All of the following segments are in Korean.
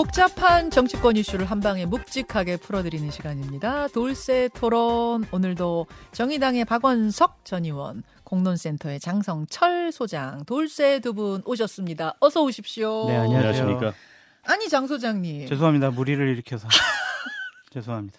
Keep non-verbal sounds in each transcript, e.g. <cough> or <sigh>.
복잡한 정치권 이슈를 한 방에 묵직하게 풀어드리는 시간입니다. 돌쇠 토론 오늘도 정의당의 박원석 전 의원, 공론센터의 장성철 소장, 돌쇠 두분 오셨습니다. 어서 오십시오. 네, 안녕하십니까. 아니 장 소장님. 죄송합니다. 무리를 일으켜서. <laughs> 죄송합니다.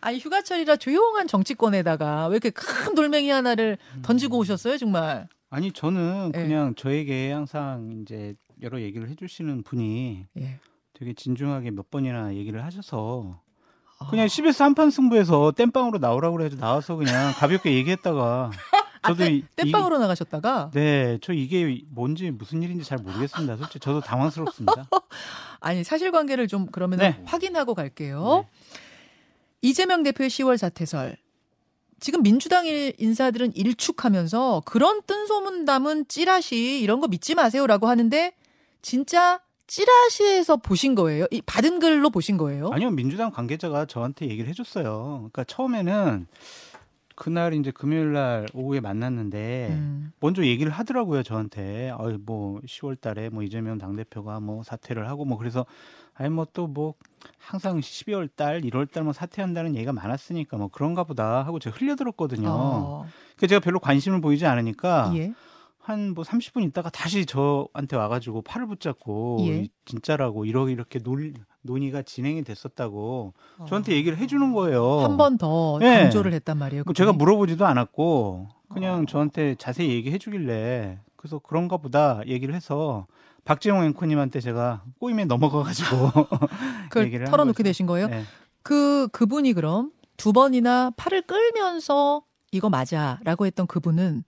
아니 휴가철이라 조용한 정치권에다가 왜 이렇게 큰 돌멩이 하나를 던지고 오셨어요, 정말? 아니 저는 네. 그냥 저에게 항상 이제 여러 얘기를 해주시는 분이 예. 되게 진중하게 몇 번이나 얘기를 하셔서 아. 그냥 10에서 한판 승부에서 땜빵으로 나오라고 그래가지고 나와서 그냥 가볍게 얘기했다가 <laughs> 저도 이- 아, 땜빵으로 나가셨다가 이, 네, 저 이게 뭔지 무슨 일인지 잘 모르겠습니다. 솔직히 저도 당황스럽습니다. <laughs> 아니 사실관계를 좀 그러면 네. 확인하고 갈게요. 이재명 대표의 10월 사퇴설. 지금 민주당 일- 인사들은 일축하면서 그런 뜬 소문 담은 찌라시 이런 거 믿지 마세요라고 하는데 진짜 찌라시에서 보신 거예요? 이 받은 글로 보신 거예요? 아니요, 민주당 관계자가 저한테 얘기를 해줬어요. 그러니까 처음에는 그날 이제 금요일 날 오후에 만났는데 음. 먼저 얘기를 하더라고요 저한테 아유 뭐 10월 달에 뭐 이재명 당 대표가 뭐 사퇴를 하고 뭐 그래서 아니 뭐또뭐 항상 12월 달 1월 달 뭐 사퇴한다는 얘기가 많았으니까 뭐 그런가 보다 하고 제가 흘려들었거든요 어, 그 제가 별로 관심을 보이지 않으니까 예. 한 뭐 30분 있다가 다시 저한테 와가지고 팔을 붙잡고 예. 이- 진짜라고 이렇게 이렇게 논, 논의가 진행이 됐었다고 어. 저한테 얘기를 해주는 거예요 한 번더 네. 강조를 했단 말이에요. 뭐 제가 그분이. 물어보지도 않았고 그냥 어. 저한테 자세히 얘기해 주길래 그래서 그런가 보다 얘기를 해서 박재홍 앵커님한테 제가 꼬임에 넘어가가지고 <laughs> 그걸 털어놓게. 되신 거예요? 네. 그 그분이 그럼 두 번이나 팔을 끌면서 이거 맞아라고 했던 그분은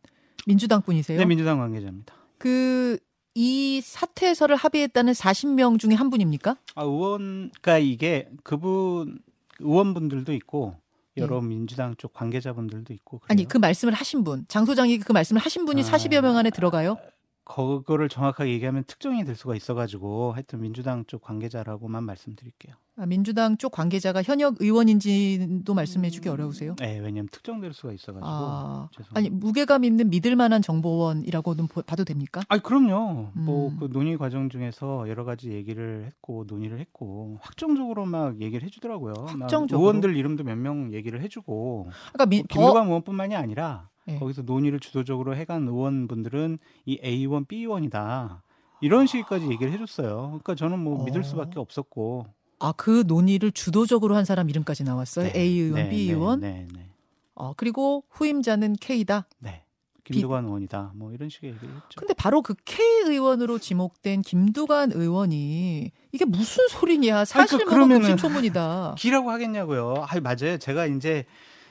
민주당 분이세요? 네, 민주당 관계자입니다. 그 이 사퇴서를 합의했다는 40명 중에 한 분입니까? 아 의원 그러니까 이게 그분 의원분들도 있고 여러 민주당 쪽 관계자분들도 있고 그래요. 예. 아니 그 말씀을 하신 분, 장 소장이 그 말씀을 하신 분이 아. 40여 명 안에 들어가요? 그거를 정확하게 얘기하면 특정이 될 수가 있어가지고 하여튼 민주당 쪽 관계자라고만 말씀드릴게요. 아, 민주당 쪽 관계자가 현역 의원인지도 말씀해주기 어려우세요? 네, 왜냐면 특정될 수가 있어가지고 아. 아니 무게감 있는 믿을 만한 정보원이라고는 보- 봐도 됩니까? 아니 그럼요. 뭐 음. 그 논의 과정 중에서 여러 가지 얘기를 했고 논의를 했고 확정적으로 막 얘기를 해주더라고요. 막 확정적으로? 의원들 이름도 몇 명 얘기를 해주고 그러니까 미, 뭐더 김두관 의원뿐만이 아니라 예. 거기서 논의를 주도적으로 해간 의원분들은 이 A1, B1이다 이런 식까지 얘기를 해줬어요. 그러니까 저는 뭐 어. 믿을 수밖에 없었고. 아, 그 논의를 주도적으로 한 사람 이름까지 나왔어요. 네, A 의원, 네, B 네, 의원. 네, 네, 어, 그리고 후임자는 K다. 네. 김두관 의원이다. 뭐 이런 식의 얘기를 했죠. 근데 바로 그 K 의원으로 지목된 김두관 의원이 이게 무슨 소리냐? 사실 그- 뭐 그러면은- 금시초문이다. 기라고 <laughs> 하겠냐고요. 아 맞아요. 제가 이제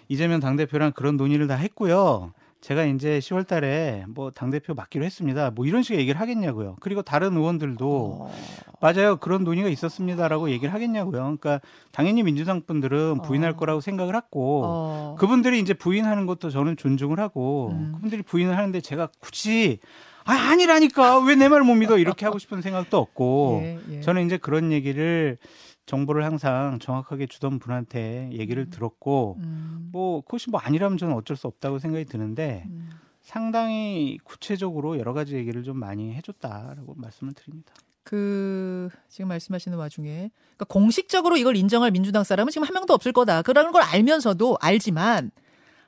이재명 당대표랑 그런 논의를 다 했고요. 제가 이제 10월 달에 뭐 당대표 맡기로 했습니다. 뭐 이런 식의 얘기를 하겠냐고요. 그리고 다른 의원들도 어, 맞아요. 그런 논의가 있었습니다라고 얘기를 하겠냐고요. 그러니까 당연히 민주당 분들은 부인할 어. 거라고 생각을 했고 어, 그분들이 이제 부인하는 것도 저는 존중을 하고 음. 그분들이 부인을 하는데 제가 굳이 아 아니라니까 왜 내 말 못 믿어 이렇게 하고 싶은 생각도 없고 예, 예. 저는 이제 그런 얘기를 정보를 항상 정확하게 주던 분한테 얘기를 음. 들었고 음, 뭐 그것이 뭐 아니라면 저는 어쩔 수 없다고 생각이 드는데 음. 상당히 구체적으로 여러 가지 얘기를 좀 많이 해줬다라고 말씀을 드립니다. 그 지금 말씀하시는 와중에 그러니까 공식적으로 이걸 인정할 민주당 사람은 지금 한 명도 없을 거다. 그라는 걸 알면서도 알지만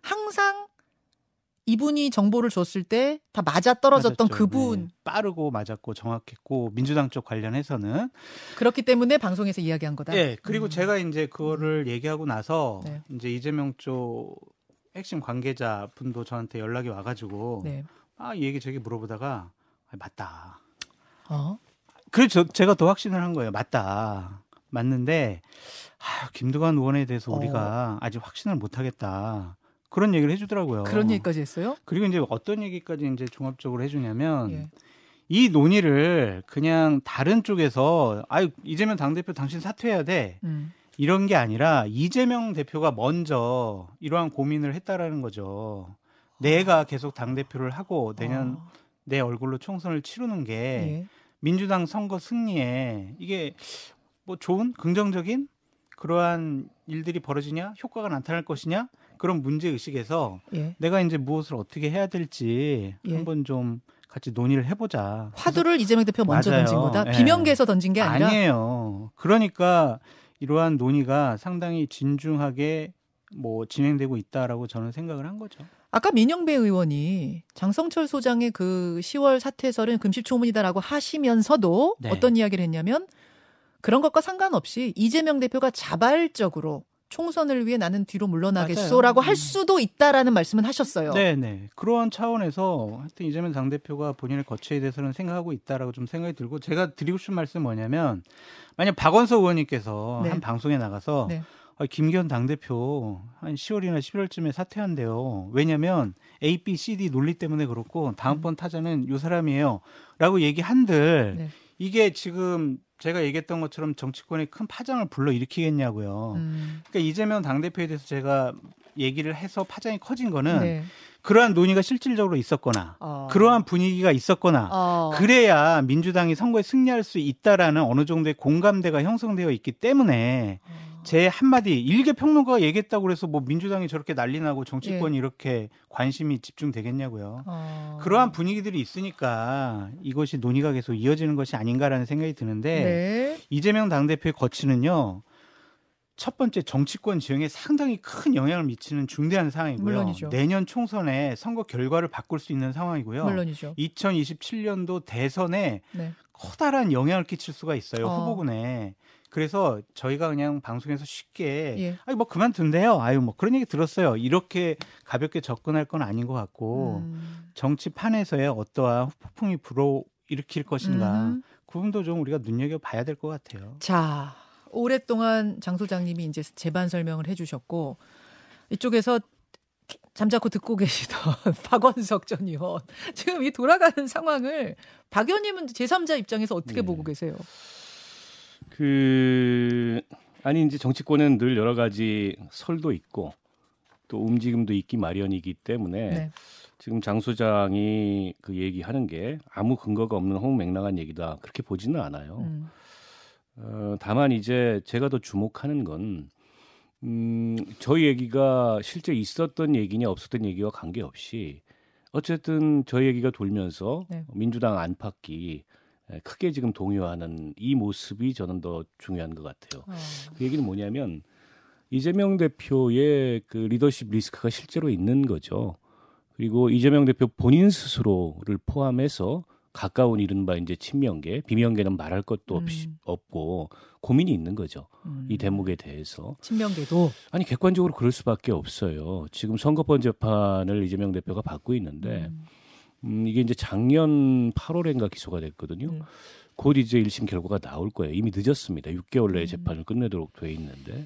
항상 이분이 정보를 줬을 때 다 맞아 떨어졌던 맞았죠. 그분 네. 빠르고 맞았고 정확했고 민주당 쪽 관련해서는 그렇기 때문에 방송에서 이야기한 거다. 예 그리고 음. 제가 이제 그거를 얘기하고 나서 네. 이제 이재명 쪽 핵심 관계자 분도 저한테 연락이 와가지고 네. 아이 얘기 저기 물어보다가 아, 맞다. 어? 그래서 저- 제가 더 확신을 한 거예요. 맞다. 맞는데 아, 김두관 의원에 대해서 어. 우리가 아직 확신을 못 하겠다. 그런 얘기를 해주더라고요. 그런 얘기까지 했어요? 그리고 이제 어떤 얘기까지 이제 종합적으로 해주냐면 예. 이 논의를 그냥 다른 쪽에서 아유 이재명 당 대표 당신 사퇴해야 돼 음. 이런 게 아니라 이재명 대표가 먼저 이러한 고민을 했다라는 거죠. 내가 계속 당 대표를 하고 내년 어, 내 얼굴로 총선을 치르는 게 예. 민주당 선거 승리에 이게 뭐 좋은 긍정적인 그러한 일들이 벌어지냐 효과가 나타날 것이냐 그런 문제 의식에서 예. 내가 이제 무엇을 어떻게 해야 될지 예. 한번 좀 같이 논의를 해보자. 화두를 이재명 대표 먼저 맞아요. 던진 거다. 네. 비명계에서 던진 게 아니라. 아니에요. 그러니까 이러한 논의가 상당히 진중하게 뭐 진행되고 있다라고 저는 생각을 한 거죠. 아까 민영배 의원이 장성철 소장의 그 10월 사퇴설은 금시초문이다라고 하시면서도 네. 어떤 이야기를 했냐면 그런 것과 상관없이 이재명 대표가 자발적으로 총선을 위해 나는 뒤로 물러나겠소라고 맞아요. 할 음. 수도 있다라는 말씀은 하셨어요. 네 네. 그러한 차원에서 하여튼 이재명 당 대표가 본인의 거취에 대해서는 생각하고 있다라고 좀 생각이 들고 제가 드리고 싶은 말씀은 뭐냐면 만약 박원석 의원님께서 네. 한 방송에 나가서 네. 아, 김기현 당 대표 한 10월이나 11월쯤에 사퇴한대요. 왜냐면 A, B, C, D 논리 때문에 그렇고 다음번 타자는 요 사람이에요. 라고 얘기한들 네. 이게 지금 제가 얘기했던 것처럼 정치권에 큰 파장을 불러 일으키겠냐고요. 음, 그러니까 이재명 당대표에 대해서 제가 얘기를 해서 파장이 커진 거는 네. 그러한 논의가 실질적으로 있었거나 어. 그러한 분위기가 있었거나 어. 그래야 민주당이 선거에 승리할 수 있다라는 어느 정도의 공감대가 형성되어 있기 때문에 어. 제 한마디 일개 평론가가 얘기했다고 그래서 뭐 민주당이 저렇게 난리 나고 예. 정치권이 이렇게 관심이 집중되겠냐고요. 어. 그러한 분위기들이 있으니까 이것이 논의가 계속 이어지는 것이 아닌가라는 생각이 드는데 네. 이재명 당대표의 거취는요. 첫 번째 정치권 지형에 상당히 큰 영향을 미치는 중대한 상황이고요. 물론이죠. 내년 총선에 선거 결과를 바꿀 수 있는 상황이고요. 물론이죠. 2027년도 대선에 네. 커다란 영향을 끼칠 수가 있어요. 어. 후보군에. 그래서 저희가 그냥 방송에서 쉽게 예. 아니 뭐 그만둔대요. 아유 뭐 그런 얘기 들었어요. 이렇게 가볍게 접근할 건 아닌 것 같고 음. 정치판에서의 어떠한 폭풍이 불어 일으킬 것인가 음. 그 부분도 좀 우리가 눈여겨 봐야 될 것 같아요. 자, 오랫동안 장 소장님이 이제 재반 설명을 해주셨고 이쪽에서 잠자코 듣고 계시던 <laughs> 박원석 전 의원 지금 이 돌아가는 상황을 박 의원님은 제3자 입장에서 어떻게 네. 보고 계세요? 그 아니 이제 정치권은 늘 여러 가지 설도 있고 또 움직임도 있기 마련이기 때문에 네. 지금 장 소장이 그 얘기하는 게 아무 근거가 없는 허무맹랑한 얘기다 그렇게 보지는 않아요. 음. 어, 다만 이제 제가 더 주목하는 건 음, 저희 얘기가 실제 있었던 얘기냐 없었던 얘기와 관계없이 어쨌든 저희 얘기가 돌면서 네. 민주당 안팎이 에, 크게 지금 동요하는 이 모습이 저는 더 중요한 것 같아요. 어. 그 얘기는 뭐냐면 이재명 대표의 그 리더십 리스크가 실제로 있는 거죠. 그리고 이재명 대표 본인 스스로를 포함해서 가까운 이른바 이제 친명계, 비명계는 말할 것도 없이 음. 없고 고민이 있는 거죠. 음. 이 대목에 대해서. 친명계도 아니 객관적으로 그럴 수밖에 없어요. 지금 선거법 재판을 이재명 대표가 받고 있는데 음. 음, 이게 이제 작년 8월인가 기소가 됐거든요. 음. 곧 이제 1심 결과가 나올 거예요. 이미 늦었습니다. 6개월 내에 음. 재판을 끝내도록 돼 있는데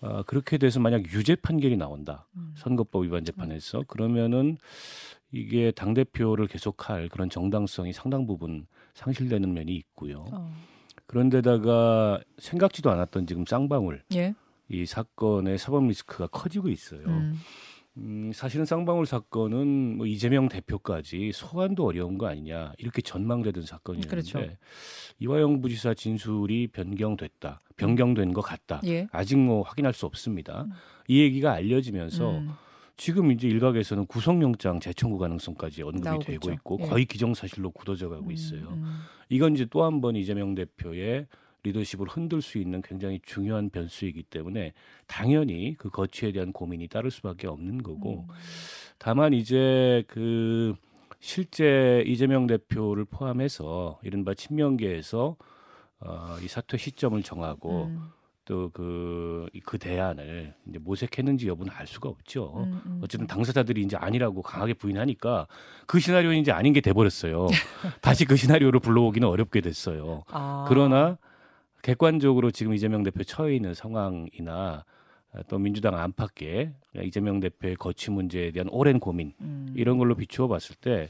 아, 그렇게 돼서 만약 유죄 판결이 나온다. 음. 선거법 위반 재판에서 그러면은 이게 당 대표를 계속할 그런 정당성이 상당 부분 상실되는 면이 있고요. 어. 그런데다가 생각지도 않았던 지금 쌍방울 예. 이 사건의 사법 리스크가 커지고 있어요. 음. 음, 사실은 쌍방울 사건은 뭐 이재명 대표까지 소환도 어려운 거 아니냐 이렇게 전망되던 사건이었는데 그렇죠. 이화영 부지사 진술이 변경됐다, 변경된 것 같다. 예. 아직 뭐 확인할 수 없습니다. 음. 이 얘기가 알려지면서 음. 지금 이제 일각에서는 구속영장 재청구 가능성까지 언급이 나오고 되고. 있고 예. 거의 기정사실로 굳어져 가고 음, 있어요. 음. 이건 이제 또 한 번 이재명 대표의 리더십을 흔들 수 있는 굉장히 중요한 변수이기 때문에 당연히 그 거취에 대한 고민이 따를 수밖에 없는 거고 음. 다만 이제 그 실제 이재명 대표를 포함해서 이른바 친명계에서 어, 이 사퇴 시점을 정하고 음. 또그그 대안을 이제 모색했는지 여부는 알 수가 없죠. 음, 음, 어쨌든 당사자들이 이제 아니라고 강하게 부인하니까 그 시나리오는 이제 아닌 게 돼버렸어요. <laughs> 다시 그 시나리오를 불러오기는 어렵게 됐어요. 아. 그러나 객관적으로 지금 이재명 대표 처해 있는 상황이나 또 민주당 안팎의 이재명 대표의 거취 문제에 대한 오랜 고민 음. 이런 걸로 비추어 봤을 때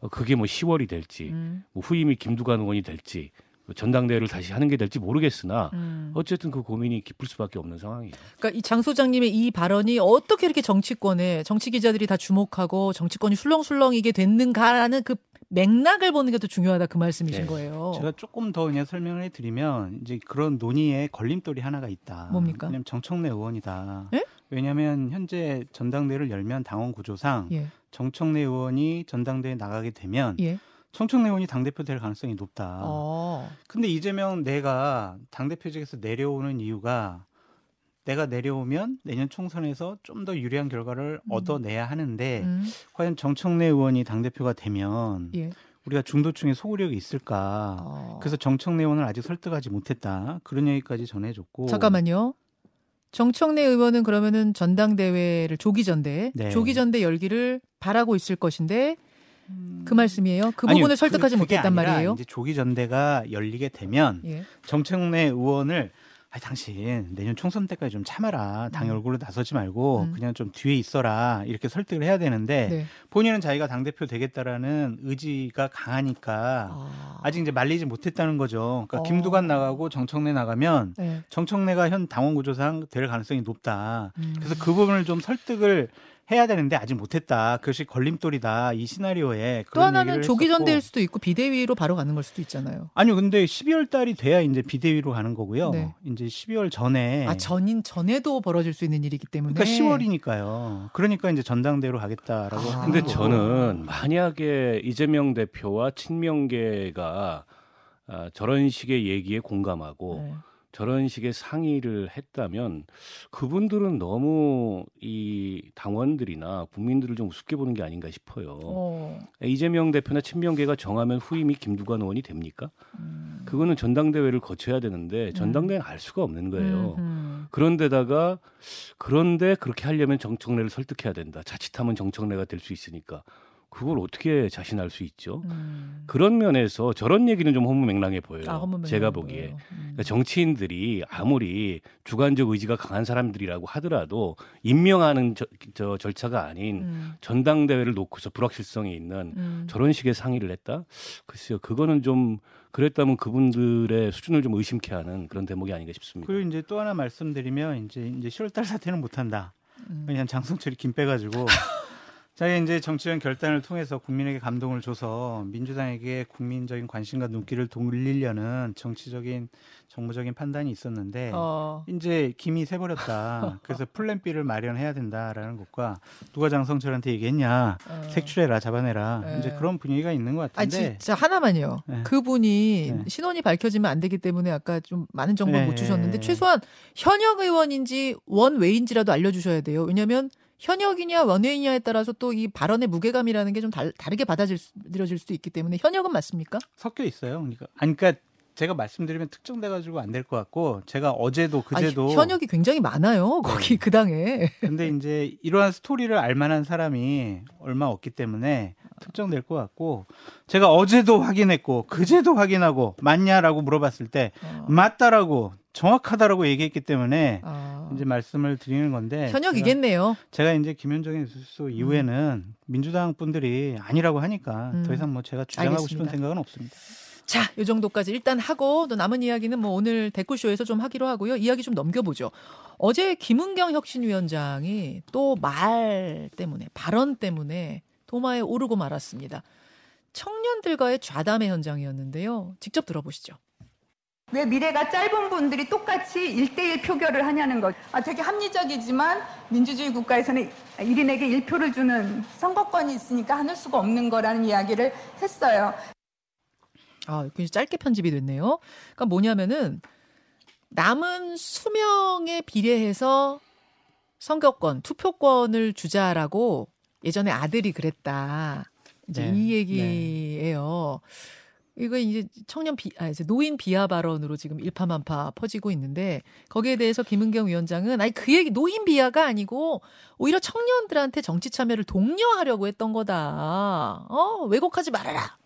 어, 그게 뭐 10월이 될지 음. 뭐 후임이 김두관 의원이 될지 뭐 전당대회를 다시 하는 게 될지 모르겠으나 음. 어쨌든 그 고민이 깊을 수밖에 없는 상황이에요. 그러니까 이 장 소장님의 이 발언이 어떻게 이렇게 정치권에 정치 기자들이 다 주목하고 정치권이 술렁술렁이게 됐는가라는 그 맥락을 보는 게 더 중요하다 그 말씀이신 네. 거예요. 제가 조금 더 그냥 설명을 해드리면 이제 그런 논의에 걸림돌이 하나가 있다. 뭡니까? 왜냐면 정청래 의원이다. 예? 왜냐하면 현재 전당대회를 열면 당원 구조상 예. 정청래 의원이 전당대회 나가게 되면 예. 정청래 의원이 당대표 될 가능성이 높다. 어. 근데 이재명 내가 당대표직에서 내려오는 이유가 내가 내려오면 내년 총선에서 좀 더 유리한 결과를 음. 얻어내야 하는데 음. 과연 정청래 의원이 당대표가 되면 예. 우리가 중도층의 소구력이 있을까? 어. 그래서 정청래 의원을 아직 설득하지 못했다. 그런 얘기까지 전해줬고. 잠깐만요. 정청래 의원은 그러면은 전당대회를 조기 전대, 네. 조기 전대 열기를 바라고 있을 것인데 그 말씀이에요. 그 아니요, 부분을 설득하지 그- 못했단 말이에요. 이제 조기 전대가 열리게 되면 예. 정청래 의원을 아 당신 내년 총선 때까지 좀 참아라. 당의 음. 얼굴로 나서지 말고 음. 그냥 좀 뒤에 있어라. 이렇게 설득을 해야 되는데 네. 본인은 자기가 당 대표 되겠다라는 의지가 강하니까 아. 아직 이제 말리지 못했다는 거죠. 그러니까 어. 김두관 나가고 정청래 나가면 네. 정청래가 현 당원 구조상 될 가능성이 높다. 음. 그래서 그 부분을 좀 설득을 해야 되는데 아직 못했다. 그것이 걸림돌이다. 이 시나리오에 또 하나는 조기. 전대일 수도 있고 비대위로 바로 가는 걸 수도 있잖아요. 아니요, 근데 12월 달이 돼야 이제 비대위로 가는 거고요. 네. 이제 12월 전에. 아 전인 전에도 벌어질 수 있는 일이기 때문에. 그러니까 10월이니까요. 그러니까 이제 전당대로 가겠다라고. 아. 하는 근데. 저는 만약에 이재명 대표와 친명계가 아, 저런 식의 얘기에 공감하고 네. 저런 식의 상의를 했다면 그분들은 너무 이 당원들이나 국민들을 좀 우습게 보는 게 아닌가 싶어요. 어. 이재명 대표나 친명계가 정하면 후임이 김두관 의원이 됩니까? 음. 그거는 전당대회를 거쳐야 되는데 전당대회는 알 수가 없는 거예요. 음, 그런데다가 그런데 그렇게 하려면 정청래를 설득해야 된다. 자칫하면 정청래가 될 수 있으니까 그걸 어떻게 자신할 수 있죠? 음. 그런 면에서 저런 얘기는 좀 허무맹랑해 보여요. 아, 허무맹랑해 제가. 보기에. 음. 그러니까 정치인들이 아무리 주관적 의지가 강한 사람들이라고 하더라도 임명하는 저, 저 절차가 아닌 음. 전당대회를 놓고서 불확실성이 있는 음. 저런 식의 상의를 했다? 글쎄요, 그거는 좀 그랬다면 그분들의 수준을 좀 의심케 하는 그런 대목이 아닌가 싶습니다. 그리고 이제 또 하나 말씀드리면 이제 이제 10월달 사태는 못한다. 음. 그냥 장성철이 김 빼가지고 <laughs> 자기 이제 정치적 결단을 통해서 국민에게 감동을 줘서 민주당에게 국민적인 관심과 눈길을 돌리려는 정치적인 정무적인 판단이 있었는데 어. 이제 김이 새버렸다. <laughs> 그래서 플랜 B를 마련해야 된다라는 것과 누가 장성철한테 얘기했냐 어. 색출해라 잡아내라 네. 이제 그런 분위기가 있는 것 같은데 진짜 하나만요. 네. 그분이 네. 신원이 밝혀지면 안 되기 때문에 아까 좀 많은 정보를 네. 못 주셨는데 최소한 현역 의원인지 원외인지라도 알려주셔야 돼요. 왜냐하면 현역이냐 원외이냐에 따라서 또 이 발언의 무게감이라는 게 좀 다르게 받아들여질 수도 있기 때문에 현역은 맞습니까? 섞여 있어요. 그러니까 아니 그러니까 제가 말씀드리면 특정돼 가지고 안 될 것 같고 제가 어제도 그제도 아니, 현역이 굉장히 많아요. 거기 그 당에. 근데 이제 이러한 스토리를 알 만한 사람이 얼마 없기 때문에 특정될 것 같고 제가 어제도 확인했고 그제도 확인하고 맞냐라고 물어봤을 때 어. 맞다라고 정확하다라고 얘기했기 때문에 아. 이제 말씀을 드리는 건데 현역이겠네요. 제가, 제가 이제 김현정의 뉴스 이후에는 민주당 분들이 아니라고 하니까 음. 더 이상 뭐 제가 주장하고 알겠습니다. 싶은 생각은 없습니다. 자, 이 정도까지 일단 하고 또 남은 이야기는 뭐 오늘 댓글쇼에서 좀 하기로 하고요. 이야기 좀 넘겨보죠. 어제 김은경 혁신위원장이 또 말 때문에 발언 때문에 도마에 오르고 말았습니다. 청년들과의 좌담의 현장이었는데요. 직접 들어보시죠. 왜 미래가 짧은 분들이 똑같이 1대1 표결을 하냐는 것. 아, 되게 합리적이지만 민주주의 국가에서는 1인에게 1표를 주는 선거권이 있으니까 하늘 수가 없는 거라는 이야기를 했어요. 아, 굉장히 짧게 편집이 됐네요. 그러니까 뭐냐면은 남은 수명에 비례해서 선거권, 투표권을 주자라고 예전에 아들이 그랬다. 이제 네, 이 얘기예요. 이거 이제 청년 비, 아, 이제 노인 비하 발언으로 지금 일파만파 퍼지고 있는데 거기에 대해서 김은경 위원장은 아니 그 얘기 노인 비하가 아니고 오히려 청년들한테 정치 참여를 독려하려고 했던 거다. 어, 왜곡하지 말아라.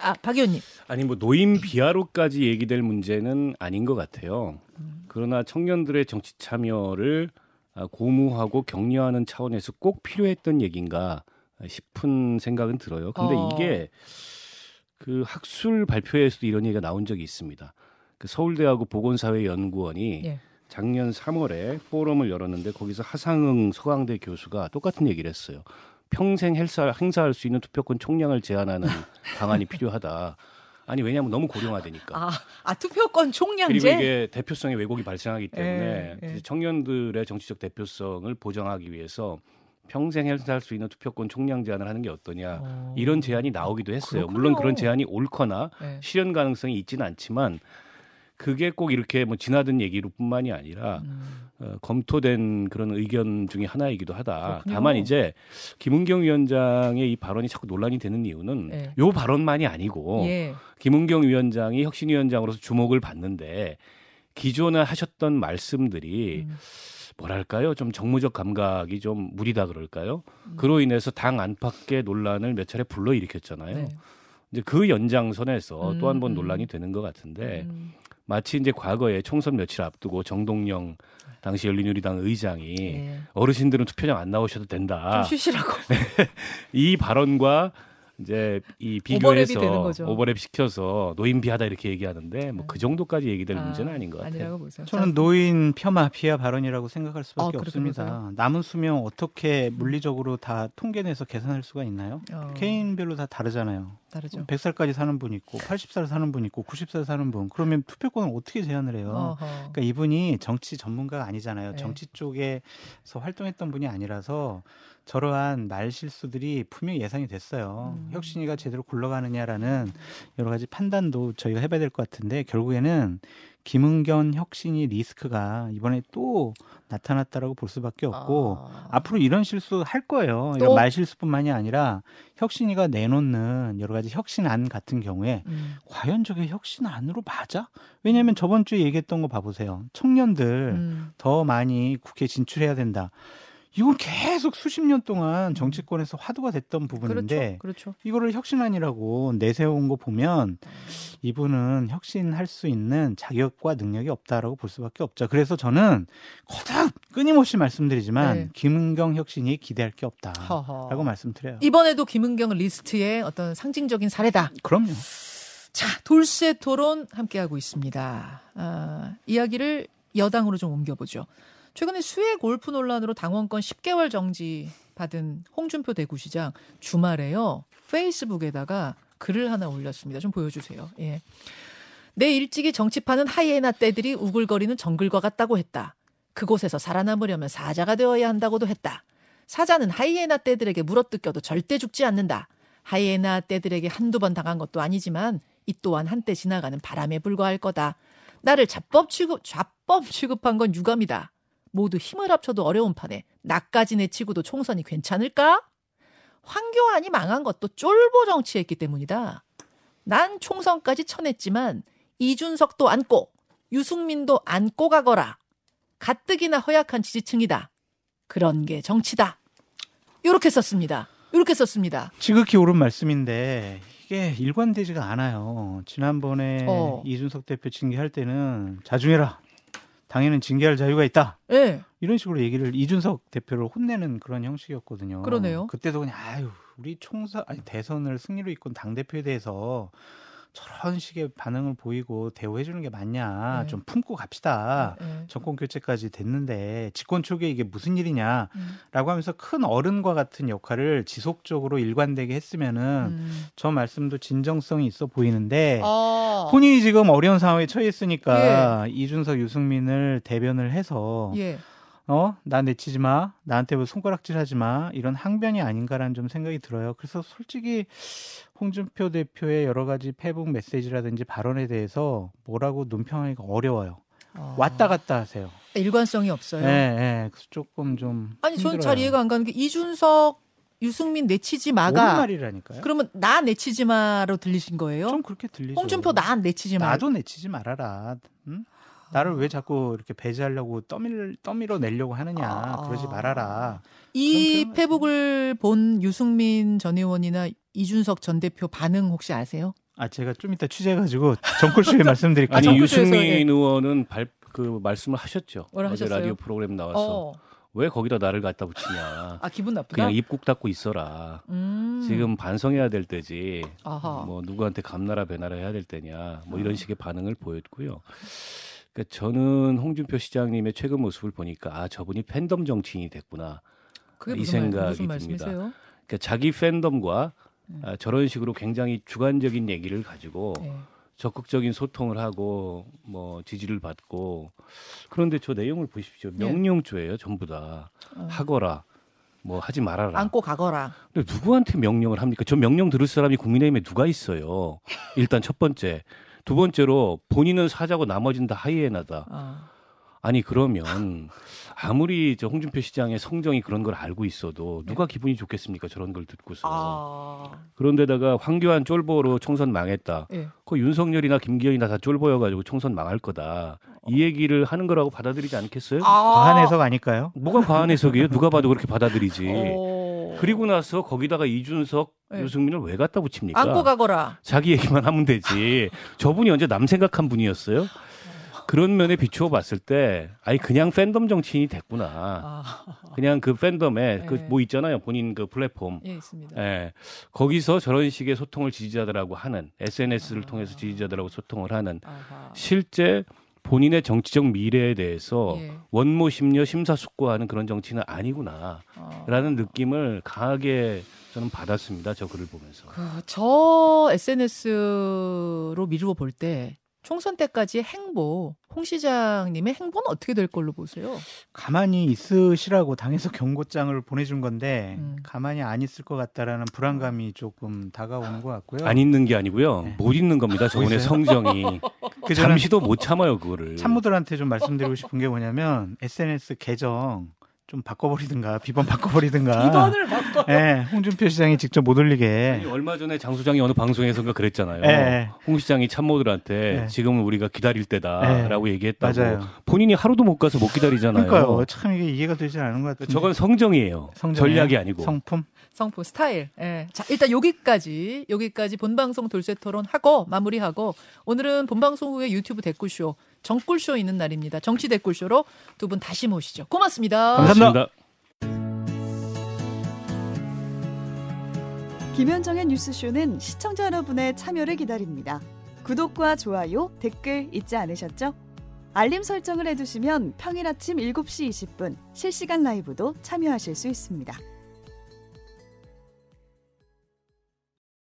아, 박 의원님. 아니 뭐 노인 비하로까지 얘기될 문제는 아닌 것 같아요. 그러나 청년들의 정치 참여를 아, 고무하고 격려하는 차원에서 꼭 필요했던 얘기인가 싶은 생각은 들어요. 근데 어. 이게 그 학술 발표에서도 이런 얘기가 나온 적이 있습니다. 그 서울대하고 보건사회연구원이 예. 작년 3월에 포럼을 열었는데 거기서 하상흥 서강대 교수가 똑같은 얘기를 했어요. 평생 행사, 행사할 수 있는 투표권 총량을 제한하는 <laughs> 방안이 필요하다. 아니 왜냐하면 너무 고령화되니까. 아, 아 투표권 그리고 총량제. 이게 대표성의 왜곡이 발생하기 때문에 예, 예. 청년들의 정치적 대표성을 보장하기 위해서 평생 행사할 수 있는 투표권 총량 제한을 하는 게 어떠냐 어. 이런 제안이 나오기도 했어요. 그렇군요. 물론 그런 제안이 옳거나 네. 실현 가능성이 있지는 않지만 그게 꼭 이렇게 뭐 지나든 얘기로뿐만이 아니라 음. 어, 검토된 그런 의견 중에 하나이기도 하다. 그렇군요. 다만 이제 김은경 위원장의 이 발언이 자꾸 논란이 되는 이유는 네. 요 발언만이 아니고 예. 김은경 위원장이 혁신위원장으로서 주목을 받는데 기존에 하셨던 말씀들이 음. 뭐랄까요 좀 정무적 감각이 좀 무리다 그럴까요? 음. 그로 인해서 당 안팎의 논란을 몇 차례 불러일으켰잖아요. 네. 이제 그 연장선에서 음, 또한번 음. 논란이 되는 것 같은데 음. 마치 이제 과거에 총선 며칠 앞두고 정동영 당시 열린우리당 의장이 예. 어르신들은 투표장 안 나오셔도 된다. 좀 쉬시라고. <laughs> 이 발언과 이제 이 비교해서 거죠. 오버랩 시켜서 노인비하다 이렇게 얘기하는데 뭐그 정도까지 얘기될 아, 문제는 아닌 것 같아요. 아니라고 보세요. 저는 노인 폄하 비하 발언이라고 생각할 수밖에 아, 없습니다. 보세요? 남은 수명 어떻게 물리적으로 다 통계내서 계산할 수가 있나요? 어, 개인별로 다 다르잖아요. 다르죠. 100살까지 사는 분 있고 80살 사는 분 있고 90살 사는 분. 그러면 투표권을 어떻게 제한을 해요? 어허. 그러니까 이분이 정치 전문가가 아니잖아요. 네. 정치 쪽에서 활동했던 분이 아니라서 저러한 말 실수들이 분명히 예상이 됐어요. 음. 혁신이가 제대로 굴러가느냐라는 여러 가지 판단도 저희가 해봐야 될 것 같은데 결국에는 김은견 혁신이 리스크가 이번에 또 나타났다라고 볼 수밖에 없고 아. 앞으로 이런 실수 할 거예요. 또? 이런 말 실수뿐만이 아니라 혁신이가 내놓는 여러 가지 혁신안 같은 경우에 음. 과연 저게 혁신안으로 맞아? 왜냐하면 저번 주에 얘기했던 거 봐보세요. 청년들 음. 더 많이 국회에 진출해야 된다. 이건 계속 수십 년 동안 정치권에서 화두가 됐던 부분인데 그렇죠. 그렇죠. 이거를 혁신안이라고 내세운 거 보면 이분은 혁신할 수 있는 자격과 능력이 없다라고 볼 수밖에 없죠. 그래서 저는 거듭 끊임없이 말씀드리지만 네. 김은경 혁신이 기대할 게 없다라고 허허. 말씀드려요. 이번에도 김은경 리스트의 어떤 상징적인 사례다. 그럼요. 자, 돌쇠 토론 함께하고 있습니다. 아, 이야기를 여당으로 좀 옮겨보죠. 최근에 수해 골프 논란으로 당원권 10개월 정지 받은 홍준표 대구시장 주말에요. 페이스북에다가 글을 하나 올렸습니다. 좀 보여주세요. 예. 내 일찍이 정치파는 하이에나 떼들이 우글거리는 정글과 같다고 했다. 그곳에서 살아남으려면 사자가 되어야 한다고도 했다. 사자는 하이에나 떼들에게 물어뜯겨도 절대 죽지 않는다. 하이에나 떼들에게 한두 번 당한 것도 아니지만 이 또한 한때 지나가는 바람에 불과할 거다. 나를 자법 취급, 좌법 취급한 건 유감이다. 모두 힘을 합쳐도 어려운 판에 나까지 내치고도 총선이 괜찮을까? 황교안이 망한 것도 쫄보 정치했기 때문이다. 난 총선까지 쳐냈지만 이준석도 안고 유승민도 안고 가거라. 가뜩이나 허약한 지지층이다. 그런 게 정치다. 이렇게 썼습니다. 이렇게 썼습니다. 지극히 옳은 말씀인데 이게 일관되지가 않아요. 지난번에 어. 이준석 대표 징계할 때는 자중해라. 당에는 징계할 자유가 있다. 예. 이런 식으로 얘기를 이준석 대표를 혼내는 그런 형식이었거든요. 그러네요. 그때도 그냥 아유 우리 총선 아니 대선을 승리로 이끈 당 대표에 대해서 저런 식의 반응을 보이고 대우해 주는 게 맞냐 네. 좀 품고 갑시다. 예. 정권 교체까지 됐는데 집권 초기에 이게 무슨 일이냐라고 음. 하면서 큰 어른과 같은 역할을 지속적으로 일관되게 했으면은 음. 저 말씀도 진정성이 있어 보이는데 아. 본인이 지금 어려운 상황에 처했으니까 이준석 유승민을 대변을 해서 예. 어, 나 내치지 마. 나한테 뭐 손가락질 하지 마. 이런 항변이 아닌가라는 좀 생각이 들어요. 그래서 솔직히 홍준표 대표의 여러 가지 페북 메시지라든지 발언에 대해서 뭐라고 논평하기가 어려워요. 아. 왔다 갔다 하세요. 일관성이 없어요. 예, 예. 그래서 조금 좀 아니 저는 힘들어요. 잘 이해가 안 가는 게 이준석, 유승민 내치지 마가 말이라니까요. 그러면 나 내치지 마로 들리신 거예요? 좀 그렇게 들리죠. 홍준표 나 내치지 마. 나도 내치지 말아라. 응? 나를 왜 자꾸 이렇게 배제하려고 떠밀 떠밀어 내려고 하느냐. 아. 그러지 말아라. 이 페북을 본 유승민 전 의원이나 이준석 전 대표 반응 혹시 아세요? 아 제가 좀 이따 취재해가지고 정콜쇼에 <laughs> 말씀드릴게요. 아니 유승민 예. 의원은 발, 그 말씀을 하셨죠. 어제 하셨어요? 라디오 프로그램 나와서 어. 왜 거기다 나를 갖다 붙이냐. 아 기분 나쁘다. 그냥 입국 닫고 있어라. 음. 지금 반성해야 될 때지. 아하. 뭐 누구한테 감나라 배나라 해야 될 때냐. 뭐 이런 아. 식의 반응을 보였고요. 그러니까 저는 홍준표 시장님의 최근 모습을 보니까 아 저분이 팬덤 정치인이 됐구나. 이 말, 생각이 무슨 듭니다. 말씀이세요? 그러니까 자기 팬덤과 음. 아, 저런 식으로 굉장히 주관적인 얘기를 가지고 네. 적극적인 소통을 하고 뭐 지지를 받고 그런데 저 내용을 보십시오. 예. 명령조예요, 전부 다. 어. 하거라. 뭐 하지 말아라. 안고 가거라. 근데 누구한테 명령을 합니까? 저 명령 들을 사람이 국민의힘에 누가 있어요? 일단 첫 번째. 두 번째로 본인은 사자고 나머지는 다 하이에나다. 아. 아니 그러면 아무리 저 홍준표 시장의 성정이 그런 걸 알고 있어도 누가 기분이 좋겠습니까? 저런 걸 듣고서. 아. 그런데다가 황교안 쫄보로 총선 망했다. 예. 그 윤석열이나 김기현이나 다 쫄보여가지고 총선 망할 거다. 이 얘기를 하는 거라고 받아들이지 않겠어요? 과한 해석 아닐까요? 뭐가 과한 해석이에요? 누가 봐도 그렇게 받아들이지. 어. 그리고 나서 거기다가 이준석, 네. 유승민을 왜 갖다 붙입니까? 안고 가거라. 자기 얘기만 하면 되지. <laughs> 저분이 언제 남 생각한 분이었어요? 그런 면에 비추어 봤을 때, 아니 그냥 팬덤 정치인이 됐구나. 아. 그냥 그 팬덤에 네. 그뭐 있잖아요. 본인 그 플랫폼. 예, 있습니다. 예. 거기서 저런 식의 소통을 지지자들하고 하는 SNS를 아. 통해서 지지자들하고 소통을 하는 아하. 실제 본인의 정치적 미래에 대해서 예. 원모 심려 심사숙고하는 그런 정치는 아니구나. 어. 라는 느낌을 강하게 저는 받았습니다. 저 글을 보면서. 그, 저 SNS로 미루어 볼 때 총선 때까지의 행보, 홍 시장님의 행보는 어떻게 될 걸로 보세요? 가만히 있으시라고 당에서 경고장을 보내준 건데 음. 가만히 안 있을 것 같다라는 불안감이 조금 다가오는 것 같고요. 안 있는 게 아니고요. 네. 못 있는 겁니다. <laughs> 저분의 있어요? 성정이. <laughs> 그 잠시도 못 참아요, 그거를. 참모들한테 좀 말씀드리고 싶은 게 뭐냐면 SNS 계정 좀 바꿔버리든가 비번 바꿔버리든가. <laughs> 비번을 바꿔. 예, 홍준표 시장이 직접 못 올리게. 아니, 얼마 전에 장 수장이 어느 방송에서인가 그랬잖아요. 예. 홍 시장이 참모들한테 네. 지금은 우리가 기다릴 때다라고 얘기했다고. 맞아요. 본인이 하루도 못 가서 못 기다리잖아요. 그러니까요. 참 이게 이해가 되지 않은 것 같은데. 저건 성정이에요. 성정이에요? 전략이 아니고. 성품. 성품 스타일. 예. 자, 일단 여기까지 여기까지 본방송 돌쇠 토론 하고 마무리하고 오늘은 본방송 후에 유튜브 댓글쇼 정꿀쇼 있는 날입니다. 정치 댓글쇼로 두 분 다시 모시죠. 고맙습니다. 감사합니다. 김현정의 뉴스쇼는 시청자 여러분의 참여를 기다립니다. 구독과 좋아요, 댓글 잊지 않으셨죠? 알림 설정을 해두시면 평일 아침 7시 20분 실시간 라이브도 참여하실 수 있습니다.